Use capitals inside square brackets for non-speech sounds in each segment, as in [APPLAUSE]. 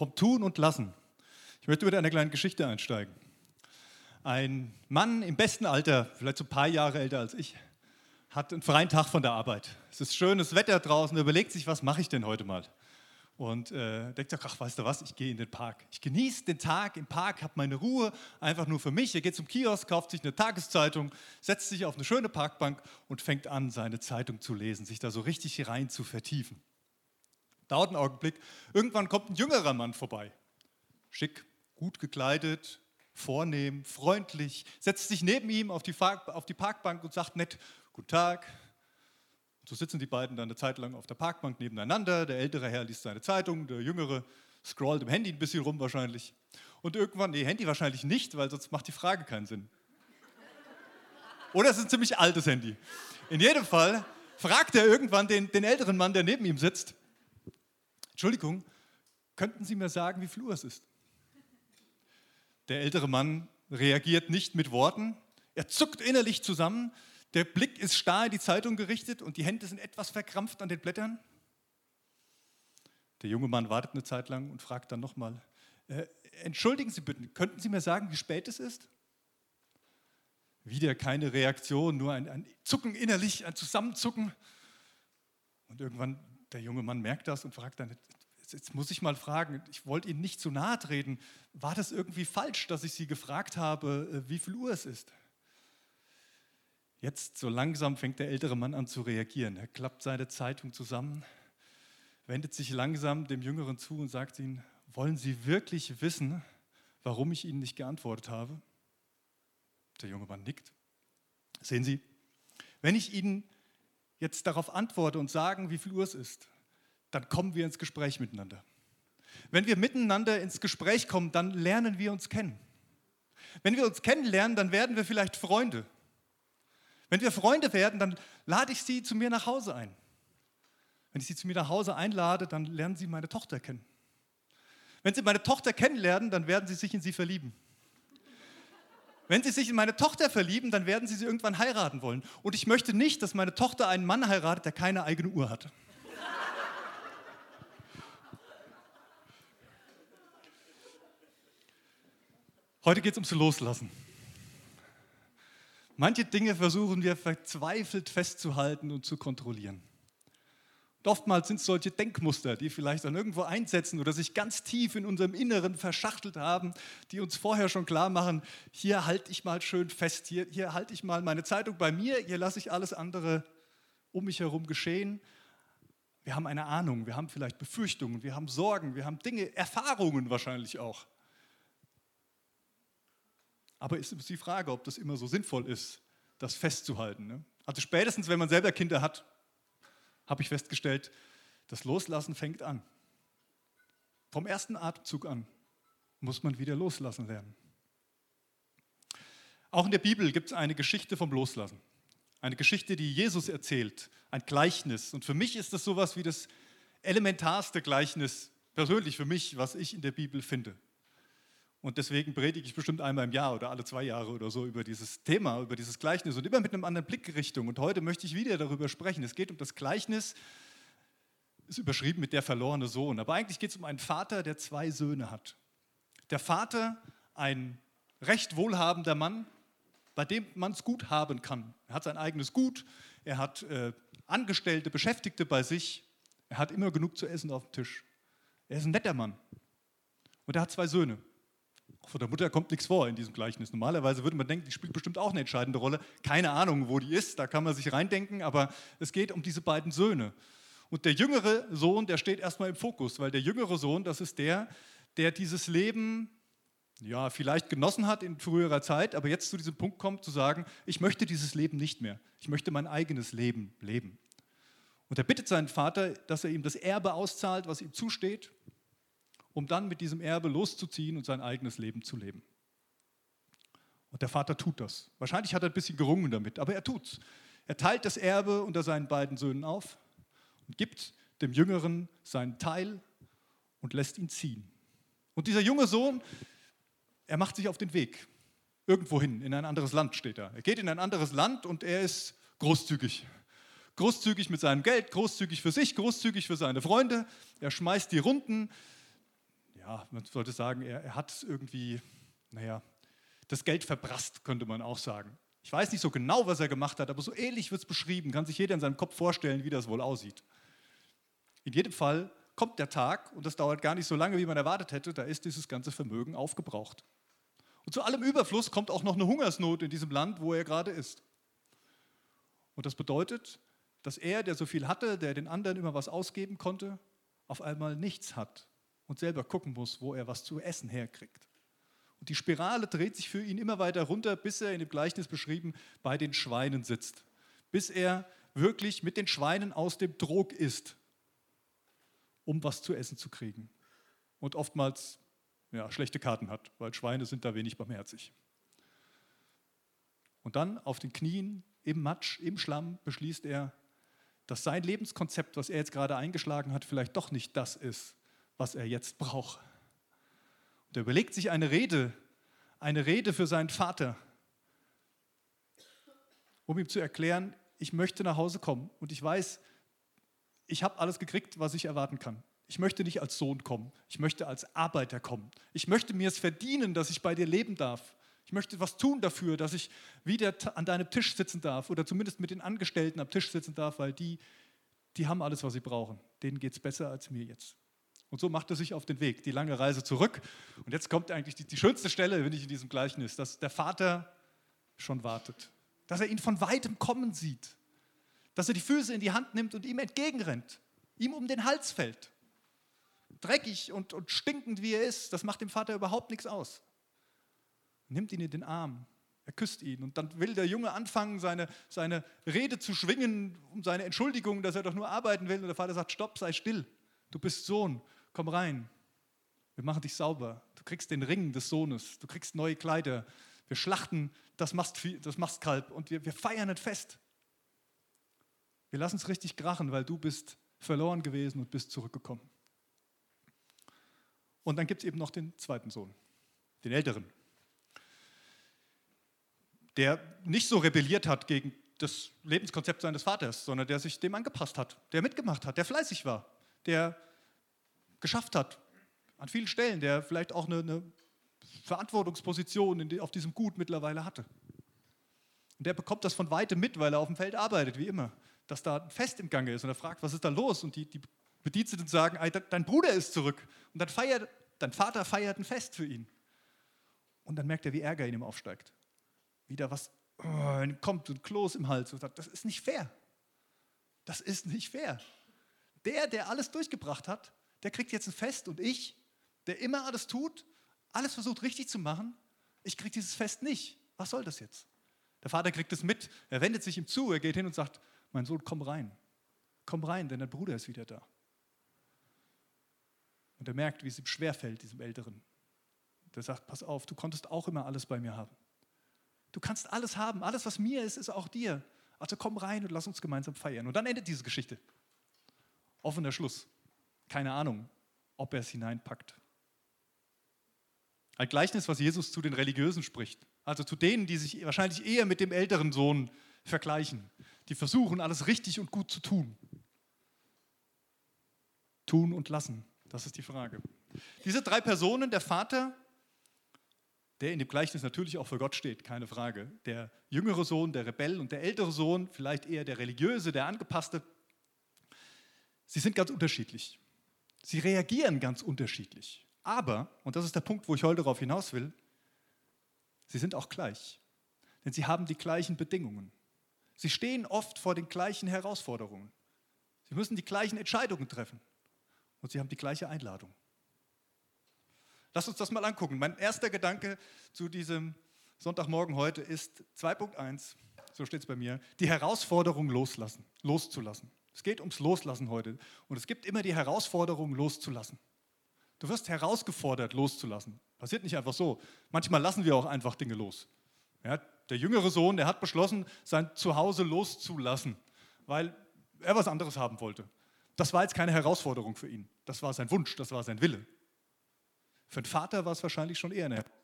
vom Tun und Lassen. Ich möchte mit einer kleinen Geschichte einsteigen. Ein Mann im besten Alter, vielleicht so ein paar Jahre älter als ich, hat einen freien Tag von der Arbeit. Es ist schönes Wetter draußen, er überlegt sich, was mache ich denn heute mal? Und äh, denkt sich, ach, weißt du was, ich gehe in den Park. Ich genieße den Tag im Park, habe meine Ruhe, einfach nur für mich. Er geht zum Kiosk, kauft sich eine Tageszeitung, setzt sich auf eine schöne Parkbank und fängt an, seine Zeitung zu lesen, sich da so richtig rein zu vertiefen. Dauert einen Augenblick. Irgendwann kommt ein jüngerer Mann vorbei. Schick, gut gekleidet, vornehm, freundlich, setzt sich neben ihm auf die, auf die Parkbank und sagt nett, guten Tag. so sitzen die beiden dann eine Zeit lang auf der Parkbank nebeneinander. Der ältere Herr liest seine Zeitung, der jüngere scrollt im Handy ein bisschen rum wahrscheinlich. Und irgendwann, nee, Handy wahrscheinlich nicht, weil sonst macht die Frage keinen Sinn. Oder es ist ein ziemlich altes Handy. In jedem Fall fragt er irgendwann den, den älteren Mann, der neben ihm sitzt, Entschuldigung, könnten Sie mir sagen, wie viel Uhr es ist? Der ältere Mann reagiert nicht mit Worten, er zuckt innerlich zusammen, der Blick ist starr in die Zeitung gerichtet und die Hände sind etwas verkrampft an den Blättern. Der junge Mann wartet eine Zeit lang und fragt dann nochmal, äh, entschuldigen Sie bitte, könnten Sie mir sagen, wie spät es ist? Wieder keine Reaktion, nur ein, ein Zucken innerlich, ein Zusammenzucken. Und irgendwann, der junge Mann merkt das und fragt dann, jetzt muss ich mal fragen, ich wollte Ihnen nicht zu nahe treten, war das irgendwie falsch, dass ich Sie gefragt habe, äh, wie viel Uhr es ist? Jetzt so langsam fängt der ältere Mann an zu reagieren. Er klappt seine Zeitung zusammen, wendet sich langsam dem Jüngeren zu und sagt ihm, wollen Sie wirklich wissen, warum ich Ihnen nicht geantwortet habe? Der junge Mann nickt. Sehen Sie, wenn ich Ihnen jetzt darauf antworte und sage, wie viel Uhr es ist, dann kommen wir ins Gespräch miteinander. Wenn wir miteinander ins Gespräch kommen, dann lernen wir uns kennen. Wenn wir uns kennenlernen, dann werden wir vielleicht Freunde. Wenn wir Freunde werden, dann lade ich sie zu mir nach Hause ein. Wenn ich sie zu mir nach Hause einlade, dann lernen sie meine Tochter kennen. Wenn sie meine Tochter kennenlernen, dann werden sie sich in sie verlieben. Wenn sie sich in meine Tochter verlieben, dann werden sie sie irgendwann heiraten wollen. Und ich möchte nicht, dass meine Tochter einen Mann heiratet, der keine eigene Uhr hat. Heute geht es ums Loslassen. Manche Dinge versuchen wir verzweifelt festzuhalten und zu kontrollieren. Und oftmals sind es solche Denkmuster, die vielleicht dann irgendwo einsetzen oder sich ganz tief in unserem Inneren verschachtelt haben, die uns vorher schon klar machen, hier halte ich mal schön fest, hier, hier halte ich mal meine Zeitung bei mir, hier lasse ich alles andere um mich herum geschehen. Wir haben eine Ahnung, wir haben vielleicht Befürchtungen, wir haben Sorgen, wir haben Dinge, Erfahrungen wahrscheinlich auch. Aber ist die Frage, ob das immer so sinnvoll ist, das festzuhalten. Ne? Also spätestens, wenn man selber Kinder hat, habe ich festgestellt, das Loslassen fängt an. Vom ersten Atemzug an muss man wieder loslassen lernen. Auch in der Bibel gibt es eine Geschichte vom Loslassen. Eine Geschichte, die Jesus erzählt, ein Gleichnis. Und für mich ist das sowas wie das elementarste Gleichnis, persönlich für mich, was ich in der Bibel finde. Und deswegen predige ich bestimmt einmal im Jahr oder alle zwei Jahre oder so über dieses Thema, über dieses Gleichnis und immer mit einem anderen Blickrichtung. Und heute möchte ich wieder darüber sprechen. Es geht um das Gleichnis, ist überschrieben mit der verlorene Sohn. Aber eigentlich geht es um einen Vater, der zwei Söhne hat. Der Vater, ein recht wohlhabender Mann, bei dem man es gut haben kann. Er hat sein eigenes Gut, er hat äh, Angestellte, Beschäftigte bei sich, er hat immer genug zu essen auf dem Tisch. Er ist ein netter Mann. Und er hat zwei Söhne. Von der Mutter kommt nichts vor in diesem Gleichnis. Normalerweise würde man denken, die spielt bestimmt auch eine entscheidende Rolle. Keine Ahnung, wo die ist, da kann man sich reindenken, aber es geht um diese beiden Söhne. Und der jüngere Sohn, der steht erstmal im Fokus, weil der jüngere Sohn, das ist der, der dieses Leben ja, vielleicht genossen hat in früherer Zeit, aber jetzt zu diesem Punkt kommt zu sagen, ich möchte dieses Leben nicht mehr. Ich möchte mein eigenes Leben leben. Und er bittet seinen Vater, dass er ihm das Erbe auszahlt, was ihm zusteht um dann mit diesem Erbe loszuziehen und sein eigenes Leben zu leben. Und der Vater tut das. Wahrscheinlich hat er ein bisschen gerungen damit, aber er tut's. Er teilt das Erbe unter seinen beiden Söhnen auf und gibt dem Jüngeren seinen Teil und lässt ihn ziehen. Und dieser junge Sohn, er macht sich auf den Weg. Irgendwohin, in ein anderes Land steht er. Er geht in ein anderes Land und er ist großzügig. Großzügig mit seinem Geld, großzügig für sich, großzügig für seine Freunde. Er schmeißt die Runden, ja, man sollte sagen, er, er hat irgendwie, naja, das Geld verprasst, könnte man auch sagen. Ich weiß nicht so genau, was er gemacht hat, aber so ähnlich wird es beschrieben. Kann sich jeder in seinem Kopf vorstellen, wie das wohl aussieht. In jedem Fall kommt der Tag, und das dauert gar nicht so lange, wie man erwartet hätte, da ist dieses ganze Vermögen aufgebraucht. Und zu allem Überfluss kommt auch noch eine Hungersnot in diesem Land, wo er gerade ist. Und das bedeutet, dass er, der so viel hatte, der den anderen immer was ausgeben konnte, auf einmal nichts hat und selber gucken muss, wo er was zu essen herkriegt. Und die Spirale dreht sich für ihn immer weiter runter, bis er in dem Gleichnis beschrieben bei den Schweinen sitzt. Bis er wirklich mit den Schweinen aus dem Trog ist, um was zu essen zu kriegen. Und oftmals ja, schlechte Karten hat, weil Schweine sind da wenig barmherzig. Und dann auf den Knien, im Matsch, im Schlamm beschließt er, dass sein Lebenskonzept, was er jetzt gerade eingeschlagen hat, vielleicht doch nicht das ist, was er jetzt braucht. Und er überlegt sich eine Rede, eine Rede für seinen Vater, um ihm zu erklären, ich möchte nach Hause kommen und ich weiß, ich habe alles gekriegt, was ich erwarten kann. Ich möchte nicht als Sohn kommen, ich möchte als Arbeiter kommen. Ich möchte mir es verdienen, dass ich bei dir leben darf. Ich möchte was tun dafür, dass ich wieder an deinem Tisch sitzen darf oder zumindest mit den Angestellten am Tisch sitzen darf, weil die, die haben alles, was sie brauchen. Denen geht es besser als mir jetzt. Und so macht er sich auf den Weg, die lange Reise zurück. Und jetzt kommt eigentlich die, die schönste Stelle, wenn ich in diesem Gleichnis, dass der Vater schon wartet, dass er ihn von weitem kommen sieht, dass er die Füße in die Hand nimmt und ihm entgegenrennt, ihm um den Hals fällt. Dreckig und, und stinkend wie er ist, das macht dem Vater überhaupt nichts aus. Nimmt ihn in den Arm, er küsst ihn und dann will der Junge anfangen, seine, seine Rede zu schwingen, um seine Entschuldigung, dass er doch nur arbeiten will. Und der Vater sagt, stopp, sei still, du bist Sohn, komm rein, wir machen dich sauber, du kriegst den Ring des Sohnes, du kriegst neue Kleider, wir schlachten das, Mastvieh, das Mastkalb und wir, wir feiern ein Fest. Wir lassen es richtig krachen, weil du bist verloren gewesen und bist zurückgekommen. Und dann gibt es eben noch den zweiten Sohn, den älteren, der nicht so rebelliert hat gegen das Lebenskonzept seines Vaters, sondern der sich dem angepasst hat, der mitgemacht hat, der fleißig war, der geschafft hat, an vielen Stellen, der vielleicht auch eine, eine Verantwortungsposition die, auf diesem Gut mittlerweile hatte. Und der bekommt das von weitem mit, weil er auf dem Feld arbeitet, wie immer, dass da ein Fest im Gange ist und er fragt, was ist da los? Und die, die Bediensteten sagen, dein Bruder ist zurück. Und dann feiert, dein Vater feiert ein Fest für ihn. Und dann merkt er, wie Ärger in ihm aufsteigt. Wieder was oh, kommt, ein Kloß im Hals und sagt, das ist nicht fair. Das ist nicht fair. Der, der alles durchgebracht hat, der kriegt jetzt ein Fest und ich, der immer alles tut, alles versucht richtig zu machen, ich kriege dieses Fest nicht. Was soll das jetzt? Der Vater kriegt es mit, er wendet sich ihm zu, er geht hin und sagt, mein Sohn, komm rein. Komm rein, denn dein Bruder ist wieder da. Und er merkt, wie es ihm schwerfällt, diesem Älteren. Der sagt, pass auf, du konntest auch immer alles bei mir haben. Du kannst alles haben, alles, was mir ist, ist auch dir. Also komm rein und lass uns gemeinsam feiern. Und dann endet diese Geschichte. Offener Schluss. Keine Ahnung, ob er es hineinpackt. Ein Gleichnis, was Jesus zu den Religiösen spricht. Also zu denen, die sich wahrscheinlich eher mit dem älteren Sohn vergleichen. Die versuchen, alles richtig und gut zu tun. Tun und lassen, das ist die Frage. Diese drei Personen, der Vater, der in dem Gleichnis natürlich auch für Gott steht, keine Frage. Der jüngere Sohn, der Rebell und der ältere Sohn, vielleicht eher der religiöse, der angepasste, sie sind ganz unterschiedlich. Sie reagieren ganz unterschiedlich. Aber, und das ist der Punkt, wo ich heute darauf hinaus will, sie sind auch gleich. Denn sie haben die gleichen Bedingungen. Sie stehen oft vor den gleichen Herausforderungen. Sie müssen die gleichen Entscheidungen treffen. Und sie haben die gleiche Einladung. Lass uns das mal angucken. Mein erster Gedanke zu diesem Sonntagmorgen heute ist 2.1, so steht es bei mir, die Herausforderung loslassen, loszulassen. Es geht ums Loslassen heute. Und es gibt immer die Herausforderung, loszulassen. Du wirst herausgefordert, loszulassen. Passiert nicht einfach so. Manchmal lassen wir auch einfach Dinge los. Ja, der jüngere Sohn, der hat beschlossen, sein Zuhause loszulassen, weil er was anderes haben wollte. Das war jetzt keine Herausforderung für ihn. Das war sein Wunsch, das war sein Wille. Für den Vater war es wahrscheinlich schon eher eine Herausforderung.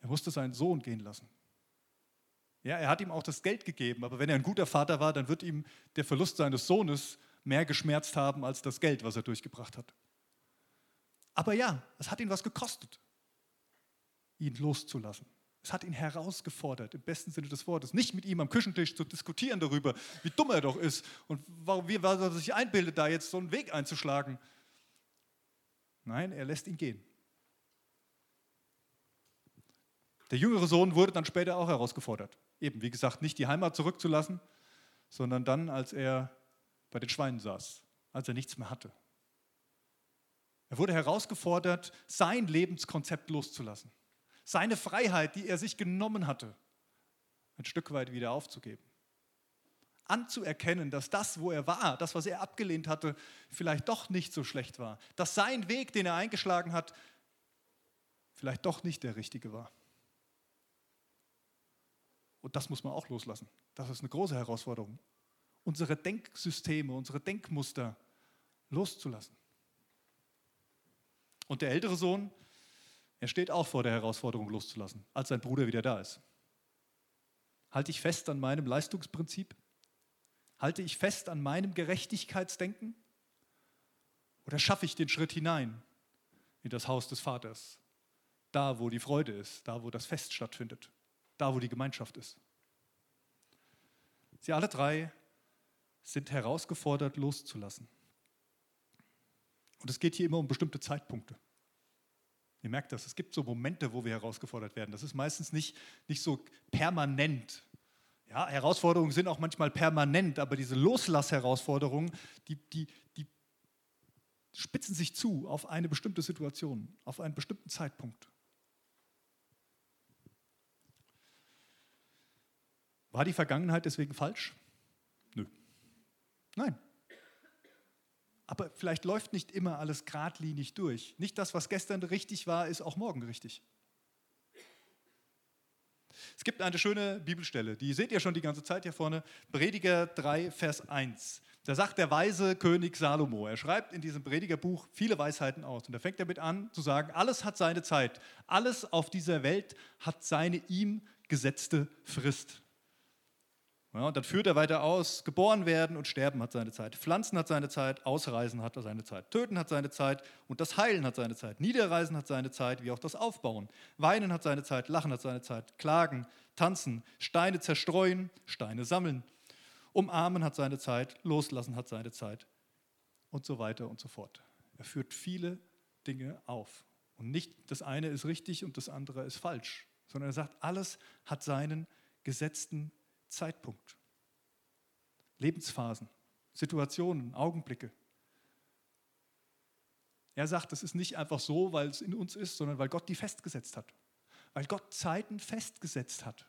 Er musste seinen Sohn gehen lassen. Ja, er hat ihm auch das Geld gegeben, aber wenn er ein guter Vater war, dann wird ihm der Verlust seines Sohnes mehr geschmerzt haben als das Geld, was er durchgebracht hat. Aber ja, es hat ihn was gekostet, ihn loszulassen. Es hat ihn herausgefordert, im besten Sinne des Wortes, nicht mit ihm am Küchentisch zu diskutieren darüber, wie dumm er doch ist und wie was er sich einbildet, da jetzt so einen Weg einzuschlagen. Nein, er lässt ihn gehen. Der jüngere Sohn wurde dann später auch herausgefordert. Eben, wie gesagt, nicht die Heimat zurückzulassen, sondern dann, als er bei den Schweinen saß, als er nichts mehr hatte. Er wurde herausgefordert, sein Lebenskonzept loszulassen seine Freiheit, die er sich genommen hatte, ein Stück weit wieder aufzugeben. Anzuerkennen, dass das, wo er war, das, was er abgelehnt hatte, vielleicht doch nicht so schlecht war. Dass sein Weg, den er eingeschlagen hat, vielleicht doch nicht der richtige war. Und das muss man auch loslassen. Das ist eine große Herausforderung. Unsere Denksysteme, unsere Denkmuster loszulassen. Und der ältere Sohn, er steht auch vor der Herausforderung loszulassen, als sein Bruder wieder da ist. Halte ich fest an meinem Leistungsprinzip? Halte ich fest an meinem Gerechtigkeitsdenken? Oder schaffe ich den Schritt hinein in das Haus des Vaters? Da, wo die Freude ist, da, wo das Fest stattfindet, da, wo die Gemeinschaft ist. Sie alle drei sind herausgefordert, loszulassen. Und es geht hier immer um bestimmte Zeitpunkte. Ihr merkt das, es gibt so Momente, wo wir herausgefordert werden. Das ist meistens nicht, nicht so permanent. Ja, Herausforderungen sind auch manchmal permanent, aber diese Loslassherausforderungen, die, die, die spitzen sich zu auf eine bestimmte Situation, auf einen bestimmten Zeitpunkt. War die Vergangenheit deswegen falsch? Nö. Nein, aber vielleicht läuft nicht immer alles geradlinig durch. Nicht das, was gestern richtig war, ist auch morgen richtig. Es gibt eine schöne Bibelstelle, die seht ihr schon die ganze Zeit hier vorne, Prediger 3, Vers 1. Da sagt der weise König Salomo, er schreibt in diesem Predigerbuch viele Weisheiten aus. Und da fängt er damit an zu sagen, alles hat seine Zeit, alles auf dieser Welt hat seine ihm gesetzte Frist. Ja, und dann führt er weiter aus, geboren werden und sterben hat seine Zeit, pflanzen hat seine Zeit, ausreisen hat seine Zeit, töten hat seine Zeit. Und das Heilen hat seine Zeit, niederreisen hat seine Zeit, wie auch das Aufbauen, weinen hat seine Zeit, lachen hat seine Zeit, klagen, tanzen, Steine zerstreuen, Steine sammeln, umarmen hat seine Zeit, loslassen hat seine Zeit. Und so weiter und so fort. Er führt viele Dinge auf. Und nicht das eine ist richtig und das andere ist falsch, sondern er sagt, alles hat seinen gesetzten Zeitpunkt. Lebensphasen, Situationen, Augenblicke. Er sagt, es ist nicht einfach so, weil es in uns ist, sondern weil Gott die festgesetzt hat. Weil Gott Zeiten festgesetzt hat.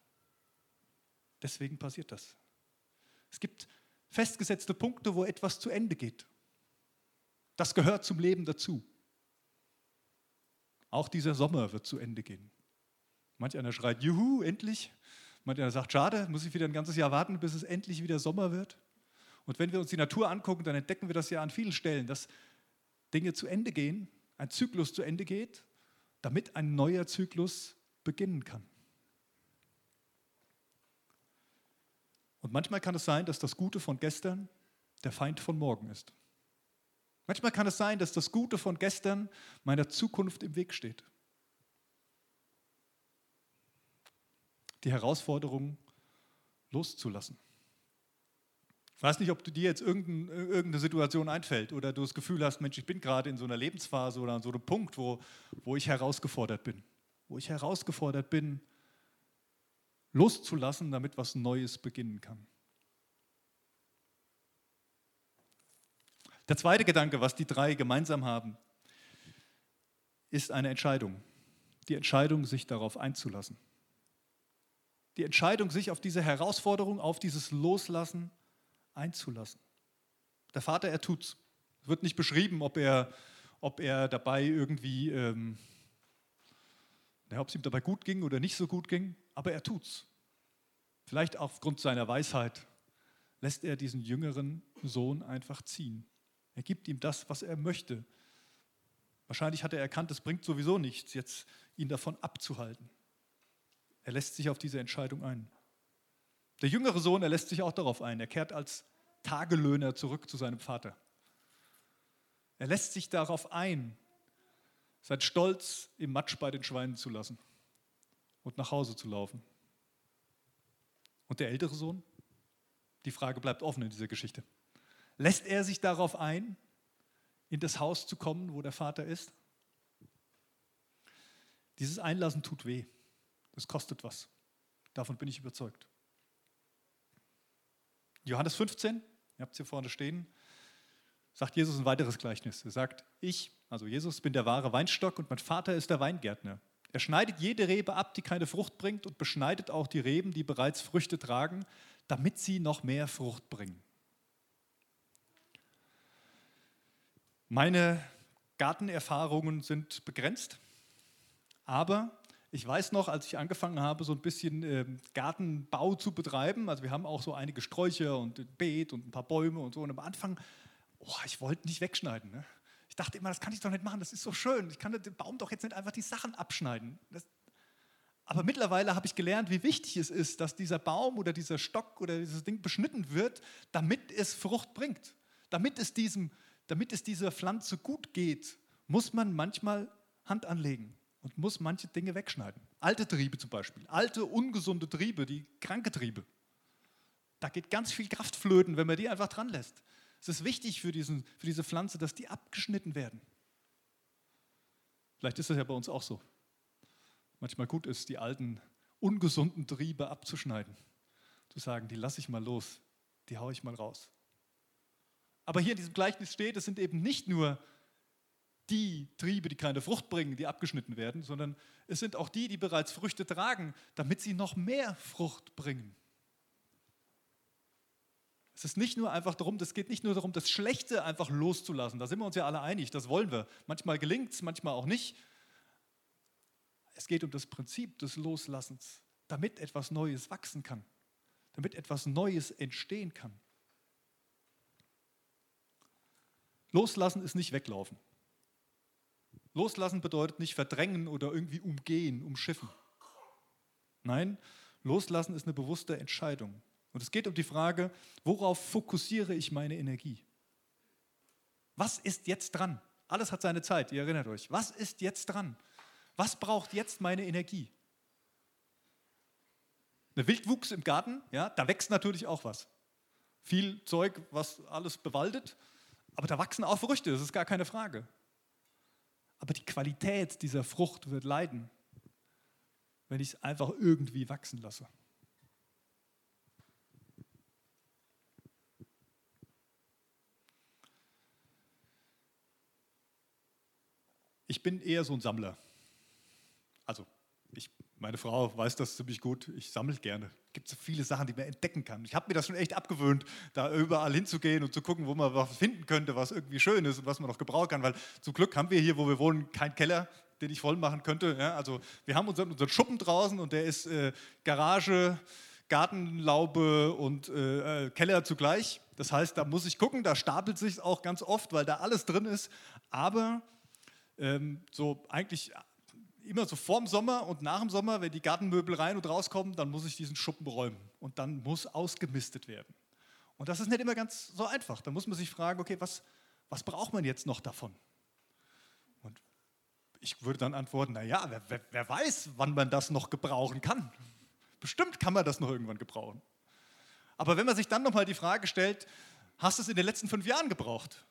Deswegen passiert das. Es gibt festgesetzte Punkte, wo etwas zu Ende geht. Das gehört zum Leben dazu. Auch dieser Sommer wird zu Ende gehen. Manch einer schreit, juhu, endlich. Mancher sagt, schade, muss ich wieder ein ganzes Jahr warten, bis es endlich wieder Sommer wird. Und wenn wir uns die Natur angucken, dann entdecken wir das ja an vielen Stellen, dass Dinge zu Ende gehen, ein Zyklus zu Ende geht, damit ein neuer Zyklus beginnen kann. Und manchmal kann es sein, dass das Gute von gestern der Feind von morgen ist. Manchmal kann es sein, dass das Gute von gestern meiner Zukunft im Weg steht. Die Herausforderung loszulassen. Ich weiß nicht, ob du dir jetzt irgendeine Situation einfällt oder du das Gefühl hast, Mensch, ich bin gerade in so einer Lebensphase oder an so einem Punkt, wo, wo ich herausgefordert bin. Wo ich herausgefordert bin, loszulassen, damit was Neues beginnen kann. Der zweite Gedanke, was die drei gemeinsam haben, ist eine Entscheidung. Die Entscheidung, sich darauf einzulassen die Entscheidung, sich auf diese Herausforderung, auf dieses Loslassen einzulassen. Der Vater, er tut's. Es wird nicht beschrieben, ob er, ob er dabei irgendwie, ähm, ob es ihm dabei gut ging oder nicht so gut ging, aber er tut's. Vielleicht aufgrund seiner Weisheit lässt er diesen jüngeren Sohn einfach ziehen. Er gibt ihm das, was er möchte. Wahrscheinlich hat er erkannt, es bringt sowieso nichts, jetzt ihn davon abzuhalten. Er lässt sich auf diese Entscheidung ein. Der jüngere Sohn, er lässt sich auch darauf ein. Er kehrt als Tagelöhner zurück zu seinem Vater. Er lässt sich darauf ein, seinen Stolz im Matsch bei den Schweinen zu lassen und nach Hause zu laufen. Und der ältere Sohn? Die Frage bleibt offen in dieser Geschichte. Lässt er sich darauf ein, in das Haus zu kommen, wo der Vater ist? Dieses Einlassen tut weh. Das kostet was. Davon bin ich überzeugt. Johannes 15, ihr habt es hier vorne stehen, sagt Jesus ein weiteres Gleichnis. Er sagt, ich, also Jesus, bin der wahre Weinstock und mein Vater ist der Weingärtner. Er schneidet jede Rebe ab, die keine Frucht bringt und beschneidet auch die Reben, die bereits Früchte tragen, damit sie noch mehr Frucht bringen. Meine Gartenerfahrungen sind begrenzt, aber ich weiß noch, als ich angefangen habe, so ein bisschen äh, Gartenbau zu betreiben, also wir haben auch so einige Sträucher und ein Beet und ein paar Bäume und so. Und am Anfang, oh, ich wollte nicht wegschneiden. Ne? Ich dachte immer, das kann ich doch nicht machen, das ist so schön. Ich kann dem Baum doch jetzt nicht einfach die Sachen abschneiden. Das, aber mittlerweile habe ich gelernt, wie wichtig es ist, dass dieser Baum oder dieser Stock oder dieses Ding beschnitten wird, damit es Frucht bringt. Damit es, diesem, damit es dieser Pflanze gut geht, muss man manchmal Hand anlegen und muss manche Dinge wegschneiden. Alte Triebe zum Beispiel, alte ungesunde Triebe, die kranke Triebe. Da geht ganz viel Kraft flöten, wenn man die einfach dran lässt. Es ist wichtig für, diesen, für diese Pflanze, dass die abgeschnitten werden. Vielleicht ist es ja bei uns auch so. Manchmal gut ist, die alten ungesunden Triebe abzuschneiden. Zu sagen, die lasse ich mal los, die haue ich mal raus. Aber hier in diesem Gleichnis steht, es sind eben nicht nur die Triebe, die keine Frucht bringen, die abgeschnitten werden, sondern es sind auch die, die bereits Früchte tragen, damit sie noch mehr Frucht bringen. Es ist nicht nur einfach darum, es geht nicht nur darum, das Schlechte einfach loszulassen. Da sind wir uns ja alle einig, das wollen wir. Manchmal gelingt es, manchmal auch nicht. Es geht um das Prinzip des Loslassens, damit etwas Neues wachsen kann, damit etwas Neues entstehen kann. Loslassen ist nicht weglaufen. Loslassen bedeutet nicht verdrängen oder irgendwie umgehen, umschiffen. Nein, loslassen ist eine bewusste Entscheidung. Und es geht um die Frage, worauf fokussiere ich meine Energie? Was ist jetzt dran? Alles hat seine Zeit, ihr erinnert euch. Was ist jetzt dran? Was braucht jetzt meine Energie? Eine Wildwuchs im Garten, ja, da wächst natürlich auch was. Viel Zeug, was alles bewaldet, aber da wachsen auch Früchte, das ist gar keine Frage. Aber die Qualität dieser Frucht wird leiden, wenn ich es einfach irgendwie wachsen lasse. Ich bin eher so ein Sammler. Also, ich, meine Frau weiß das ziemlich gut. Ich sammle gerne. Es gibt so viele Sachen, die man entdecken kann. Ich habe mir das schon echt abgewöhnt, da überall hinzugehen und zu gucken, wo man was finden könnte, was irgendwie schön ist und was man noch gebrauchen kann. Weil zum Glück haben wir hier, wo wir wohnen, keinen Keller, den ich voll machen könnte. Ja, also, wir haben unseren, unseren Schuppen draußen und der ist äh, Garage, Gartenlaube und äh, äh Keller zugleich. Das heißt, da muss ich gucken, da stapelt sich auch ganz oft, weil da alles drin ist. Aber ähm, so eigentlich immer so vorm Sommer und nach dem Sommer, wenn die Gartenmöbel rein und rauskommen, dann muss ich diesen Schuppen räumen und dann muss ausgemistet werden. Und das ist nicht immer ganz so einfach. Da muss man sich fragen, okay, was, was braucht man jetzt noch davon? Und ich würde dann antworten, naja, wer, wer, wer weiß, wann man das noch gebrauchen kann. Bestimmt kann man das noch irgendwann gebrauchen. Aber wenn man sich dann nochmal die Frage stellt, hast du es in den letzten fünf Jahren gebraucht?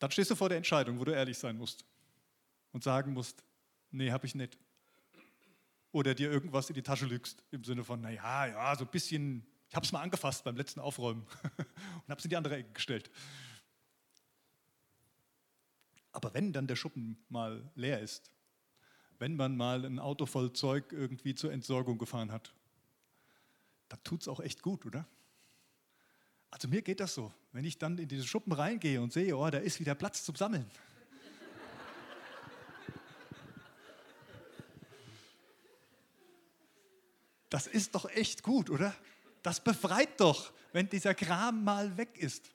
Dann stehst du vor der Entscheidung, wo du ehrlich sein musst und sagen musst, nee, habe ich nicht. Oder dir irgendwas in die Tasche lügst, im Sinne von, naja, ja, so ein bisschen, ich habe es mal angefasst beim letzten Aufräumen [LAUGHS] und habe es in die andere Ecke gestellt. Aber wenn dann der Schuppen mal leer ist, wenn man mal ein Auto voll Zeug irgendwie zur Entsorgung gefahren hat, dann tut es auch echt gut, oder? Also mir geht das so, wenn ich dann in diese Schuppen reingehe und sehe, oh, da ist wieder Platz zum Sammeln. Das ist doch echt gut, oder? Das befreit doch, wenn dieser Kram mal weg ist.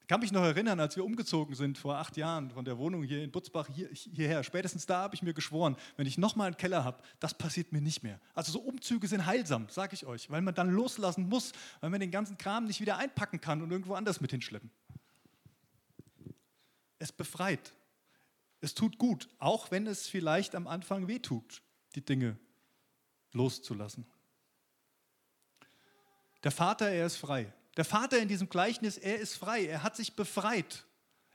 Ich kann mich noch erinnern, als wir umgezogen sind vor acht Jahren von der Wohnung hier in Butzbach hier, hierher. Spätestens da habe ich mir geschworen, wenn ich nochmal einen Keller habe, das passiert mir nicht mehr. Also so Umzüge sind heilsam, sage ich euch, weil man dann loslassen muss, weil man den ganzen Kram nicht wieder einpacken kann und irgendwo anders mit hinschleppen. Es befreit. Es tut gut, auch wenn es vielleicht am Anfang wehtut, die Dinge loszulassen. Der Vater, er ist frei. Der Vater in diesem Gleichnis, er ist frei. Er hat sich befreit.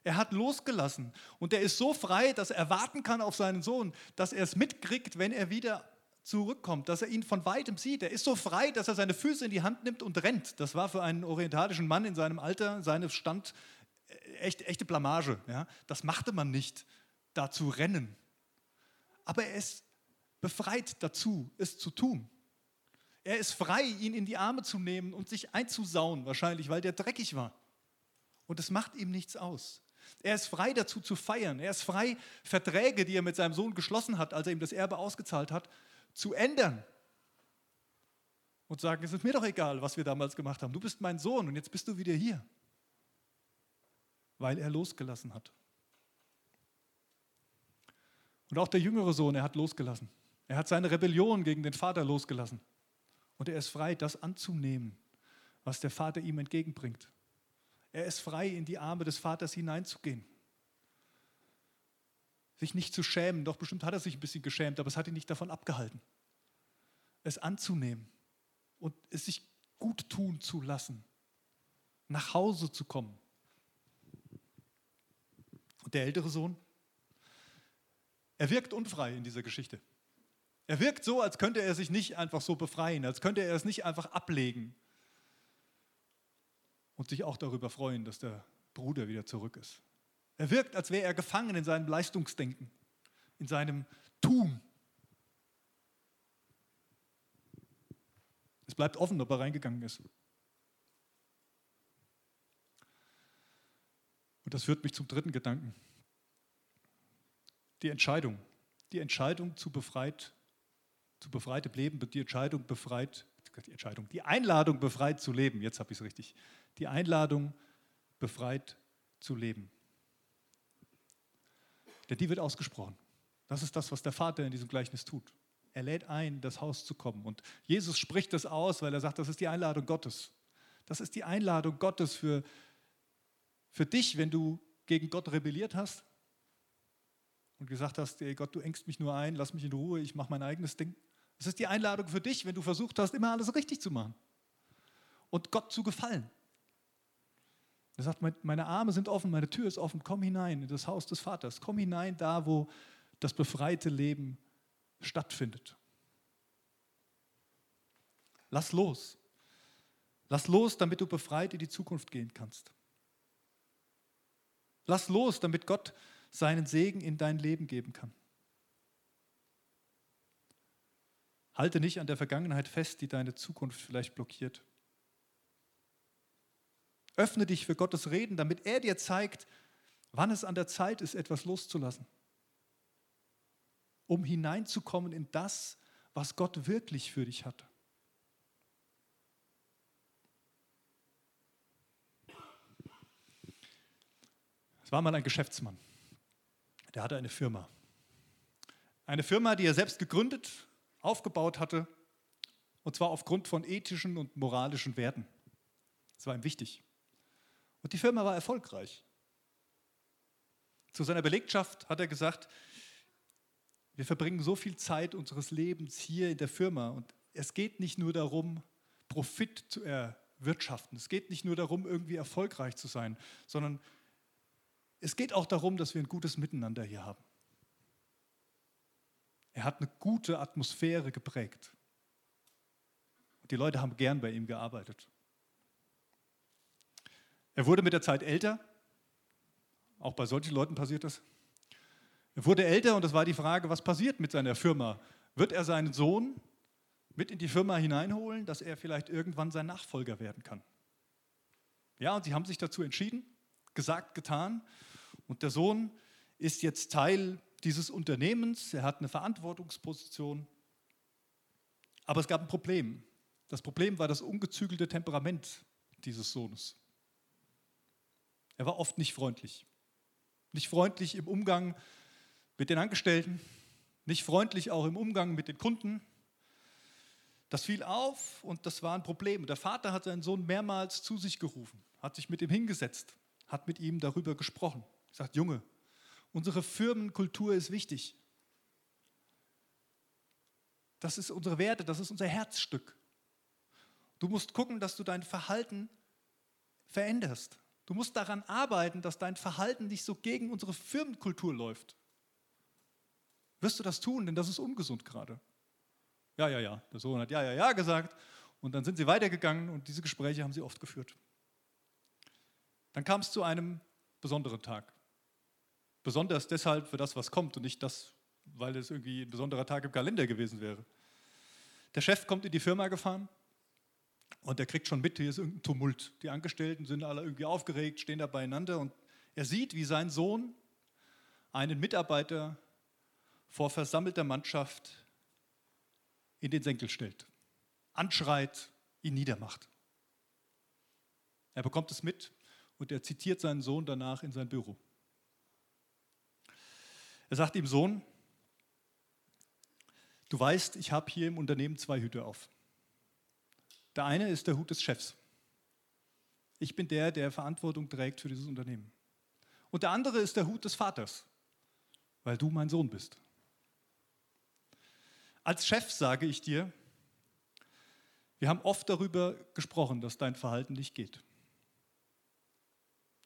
Er hat losgelassen. Und er ist so frei, dass er warten kann auf seinen Sohn, dass er es mitkriegt, wenn er wieder zurückkommt, dass er ihn von weitem sieht. Er ist so frei, dass er seine Füße in die Hand nimmt und rennt. Das war für einen orientalischen Mann in seinem Alter, seines Stand, äh, echt, echte Blamage. Ja? Das machte man nicht, da zu rennen. Aber er ist befreit dazu, es zu tun. Er ist frei, ihn in die Arme zu nehmen und sich einzusauen, wahrscheinlich, weil der dreckig war. Und es macht ihm nichts aus. Er ist frei dazu zu feiern. Er ist frei, Verträge, die er mit seinem Sohn geschlossen hat, als er ihm das Erbe ausgezahlt hat, zu ändern. Und sagen, es ist mir doch egal, was wir damals gemacht haben. Du bist mein Sohn und jetzt bist du wieder hier. Weil er losgelassen hat. Und auch der jüngere Sohn, er hat losgelassen. Er hat seine Rebellion gegen den Vater losgelassen. Und er ist frei, das anzunehmen, was der Vater ihm entgegenbringt. Er ist frei, in die Arme des Vaters hineinzugehen. Sich nicht zu schämen, doch bestimmt hat er sich ein bisschen geschämt, aber es hat ihn nicht davon abgehalten. Es anzunehmen und es sich gut tun zu lassen, nach Hause zu kommen. Und der ältere Sohn, er wirkt unfrei in dieser Geschichte. Er wirkt so, als könnte er sich nicht einfach so befreien, als könnte er es nicht einfach ablegen und sich auch darüber freuen, dass der Bruder wieder zurück ist. Er wirkt, als wäre er gefangen in seinem Leistungsdenken, in seinem Tun. Es bleibt offen, ob er reingegangen ist. Und das führt mich zum dritten Gedanken. Die Entscheidung. Die Entscheidung zu befreit, zu befreite leben, die Entscheidung befreit, die Entscheidung, die Einladung befreit zu leben. Jetzt habe ich es richtig die Einladung, befreit zu leben. Denn die wird ausgesprochen. Das ist das, was der Vater in diesem Gleichnis tut. Er lädt ein, das Haus zu kommen. Und Jesus spricht das aus, weil er sagt, das ist die Einladung Gottes. Das ist die Einladung Gottes für, für dich, wenn du gegen Gott rebelliert hast und gesagt hast, ey Gott, du engst mich nur ein, lass mich in Ruhe, ich mache mein eigenes Ding. Das ist die Einladung für dich, wenn du versucht hast, immer alles richtig zu machen und Gott zu gefallen. Er sagt, meine Arme sind offen, meine Tür ist offen, komm hinein in das Haus des Vaters, komm hinein da, wo das befreite Leben stattfindet. Lass los. Lass los, damit du befreit in die Zukunft gehen kannst. Lass los, damit Gott seinen Segen in dein Leben geben kann. Halte nicht an der Vergangenheit fest, die deine Zukunft vielleicht blockiert. Öffne dich für Gottes Reden, damit er dir zeigt, wann es an der Zeit ist, etwas loszulassen. Um hineinzukommen in das, was Gott wirklich für dich hat. Es war mal ein Geschäftsmann, der hatte eine Firma. Eine Firma, die er selbst gegründet, aufgebaut hatte, und zwar aufgrund von ethischen und moralischen Werten. Das war ihm wichtig. Und die Firma war erfolgreich. Zu seiner Belegschaft hat er gesagt, wir verbringen so viel Zeit unseres Lebens hier in der Firma und es geht nicht nur darum, Profit zu erwirtschaften. Es geht nicht nur darum, irgendwie erfolgreich zu sein, sondern es geht auch darum, dass wir ein gutes Miteinander hier haben. Er hat eine gute Atmosphäre geprägt. Und die Leute haben gern bei ihm gearbeitet. Er wurde mit der Zeit älter. Auch bei solchen Leuten passiert das. Er wurde älter und es war die Frage, was passiert mit seiner Firma? Wird er seinen Sohn mit in die Firma hineinholen, dass er vielleicht irgendwann sein Nachfolger werden kann? Ja, und sie haben sich dazu entschieden, gesagt, getan. Und der Sohn ist jetzt Teil dieses Unternehmens, er hat eine Verantwortungsposition. Aber es gab ein Problem. Das Problem war das ungezügelte Temperament dieses Sohnes. Er war oft nicht freundlich. Nicht freundlich im Umgang mit den Angestellten, nicht freundlich auch im Umgang mit den Kunden. Das fiel auf und das war ein Problem. Der Vater hat seinen Sohn mehrmals zu sich gerufen, hat sich mit ihm hingesetzt, hat mit ihm darüber gesprochen. Sagt, Junge, unsere Firmenkultur ist wichtig. Das ist unsere Werte, das ist unser Herzstück. Du musst gucken, dass du dein Verhalten veränderst. Du musst daran arbeiten, dass dein Verhalten nicht so gegen unsere Firmenkultur läuft. Wirst du das tun, denn das ist ungesund gerade. Ja, ja, ja. Der Sohn hat ja, ja, ja gesagt. Und dann sind sie weitergegangen und diese Gespräche haben sie oft geführt. Dann kam es zu einem besonderen Tag. Besonders deshalb für das, was kommt und nicht das, weil es irgendwie ein besonderer Tag im Kalender gewesen wäre. Der Chef kommt in die Firma gefahren und er kriegt schon mit, hier ist irgendein Tumult. Die Angestellten sind alle irgendwie aufgeregt, stehen da beieinander und er sieht, wie sein Sohn einen Mitarbeiter vor versammelter Mannschaft in den Senkel stellt, anschreit, ihn niedermacht. Er bekommt es mit und er zitiert seinen Sohn danach in sein Büro. Er sagt ihm, Sohn, Du weißt, ich habe hier im Unternehmen zwei Hüte auf. Der eine ist der Hut des Chefs. Ich bin der, der Verantwortung trägt für dieses Unternehmen. Und der andere ist der Hut des Vaters, weil du mein Sohn bist. Als Chef sage ich dir, wir haben oft darüber gesprochen, dass dein Verhalten nicht geht.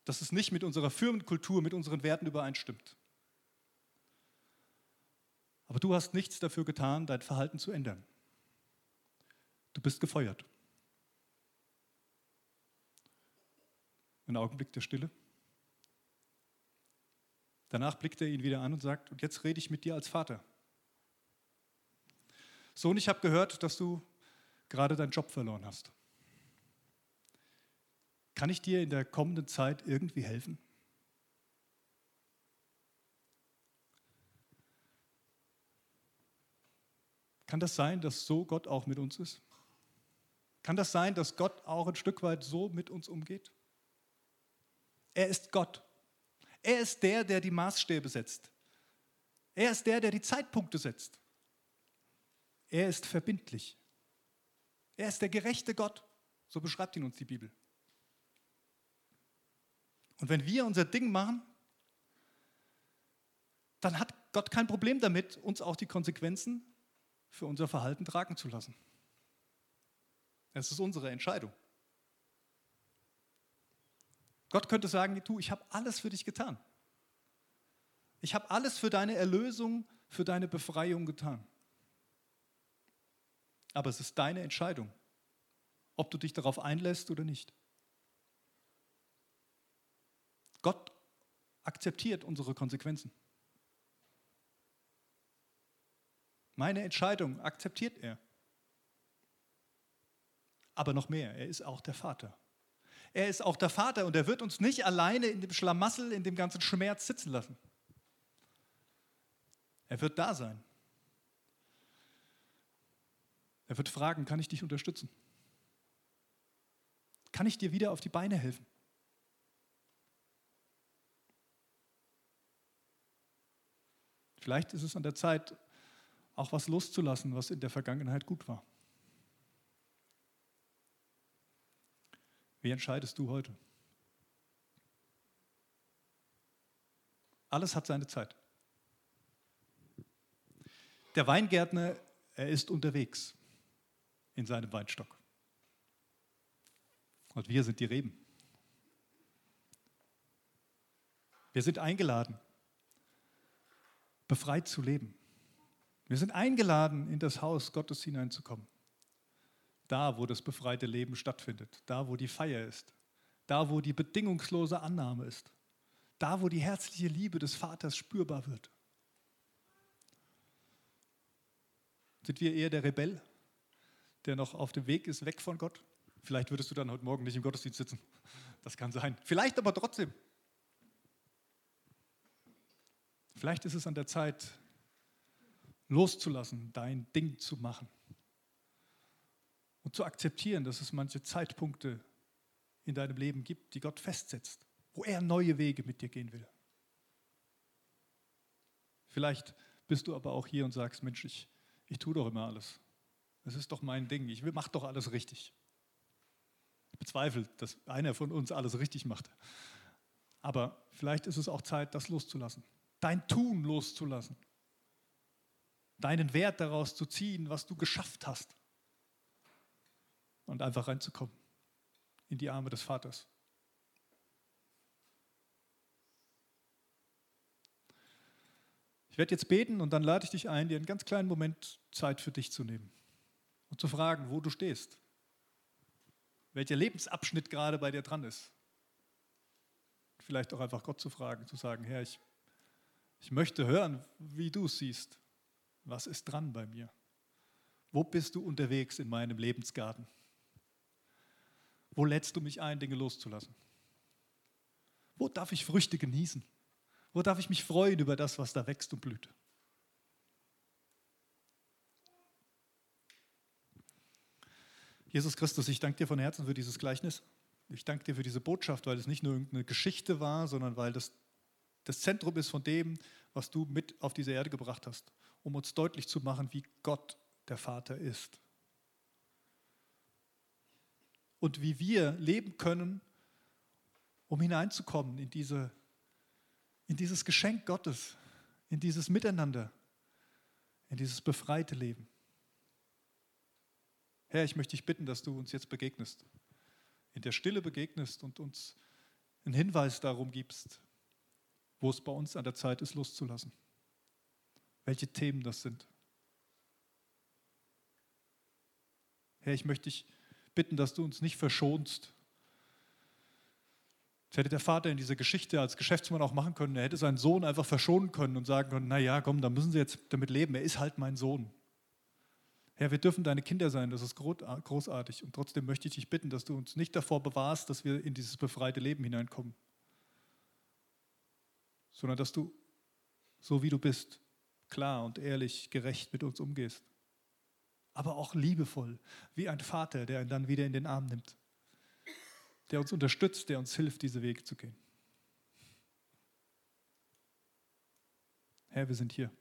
Dass es nicht mit unserer Firmenkultur, mit unseren Werten übereinstimmt. Aber du hast nichts dafür getan, dein Verhalten zu ändern. Du bist gefeuert. Ein Augenblick der Stille. Danach blickt er ihn wieder an und sagt, und jetzt rede ich mit dir als Vater. Sohn, ich habe gehört, dass du gerade deinen Job verloren hast. Kann ich dir in der kommenden Zeit irgendwie helfen? Kann das sein, dass so Gott auch mit uns ist? Kann das sein, dass Gott auch ein Stück weit so mit uns umgeht? Er ist Gott. Er ist der, der die Maßstäbe setzt. Er ist der, der die Zeitpunkte setzt. Er ist verbindlich. Er ist der gerechte Gott. So beschreibt ihn uns die Bibel. Und wenn wir unser Ding machen, dann hat Gott kein Problem damit, uns auch die Konsequenzen für unser Verhalten tragen zu lassen. Es ist unsere Entscheidung. Gott könnte sagen, du, ich habe alles für dich getan. Ich habe alles für deine Erlösung, für deine Befreiung getan. Aber es ist deine Entscheidung, ob du dich darauf einlässt oder nicht. Gott akzeptiert unsere Konsequenzen. Meine Entscheidung akzeptiert er. Aber noch mehr, er ist auch der Vater. Er ist auch der Vater und er wird uns nicht alleine in dem Schlamassel, in dem ganzen Schmerz sitzen lassen. Er wird da sein. Er wird fragen, kann ich dich unterstützen? Kann ich dir wieder auf die Beine helfen? Vielleicht ist es an der Zeit, auch was loszulassen, was in der Vergangenheit gut war. Wie entscheidest du heute? Alles hat seine Zeit. Der Weingärtner, er ist unterwegs in seinem Weinstock. Und wir sind die Reben. Wir sind eingeladen, befreit zu leben. Wir sind eingeladen, in das Haus Gottes hineinzukommen. Da, wo das befreite Leben stattfindet, da, wo die Feier ist, da, wo die bedingungslose Annahme ist, da, wo die herzliche Liebe des Vaters spürbar wird. Sind wir eher der Rebell, der noch auf dem Weg ist, weg von Gott? Vielleicht würdest du dann heute Morgen nicht im Gottesdienst sitzen. Das kann sein. Vielleicht aber trotzdem. Vielleicht ist es an der Zeit, loszulassen, dein Ding zu machen. Und zu akzeptieren, dass es manche Zeitpunkte in deinem Leben gibt, die Gott festsetzt, wo er neue Wege mit dir gehen will. Vielleicht bist du aber auch hier und sagst, Mensch, ich, ich tue doch immer alles. Es ist doch mein Ding, ich mache doch alles richtig. Ich bezweifle, dass einer von uns alles richtig macht. Aber vielleicht ist es auch Zeit, das loszulassen. Dein Tun loszulassen. Deinen Wert daraus zu ziehen, was du geschafft hast. Und einfach reinzukommen in die Arme des Vaters. Ich werde jetzt beten und dann lade ich dich ein, dir einen ganz kleinen Moment Zeit für dich zu nehmen und zu fragen, wo du stehst, welcher Lebensabschnitt gerade bei dir dran ist. Vielleicht auch einfach Gott zu fragen, zu sagen, Herr, ich, ich möchte hören, wie du es siehst. Was ist dran bei mir? Wo bist du unterwegs in meinem Lebensgarten? Wo lädst du mich ein, Dinge loszulassen? Wo darf ich Früchte genießen? Wo darf ich mich freuen über das, was da wächst und blüht? Jesus Christus, ich danke dir von Herzen für dieses Gleichnis. Ich danke dir für diese Botschaft, weil es nicht nur irgendeine Geschichte war, sondern weil das das Zentrum ist von dem, was du mit auf diese Erde gebracht hast, um uns deutlich zu machen, wie Gott der Vater ist. Und wie wir leben können, um hineinzukommen in diese in dieses Geschenk Gottes, in dieses Miteinander, in dieses befreite Leben. Herr, ich möchte dich bitten, dass du uns jetzt begegnest, in der Stille begegnest und uns einen Hinweis darum gibst, wo es bei uns an der Zeit ist, loszulassen. Welche Themen das sind. Herr, ich möchte dich bitten, dass du uns nicht verschonst das hätte der Vater in dieser Geschichte als Geschäftsmann auch machen können. Er hätte seinen Sohn einfach verschonen können und sagen können, naja, komm, da müssen sie jetzt damit leben. Er ist halt mein Sohn. Herr, wir dürfen deine Kinder sein, das ist großartig. Und trotzdem möchte ich dich bitten, dass du uns nicht davor bewahrst, dass wir in dieses befreite Leben hineinkommen, sondern dass du, so wie du bist, klar und ehrlich, gerecht mit uns umgehst. Aber auch liebevoll, wie ein Vater, der ihn dann wieder in den Arm nimmt der uns unterstützt, der uns hilft, diese Wege zu gehen. Herr, wir sind hier.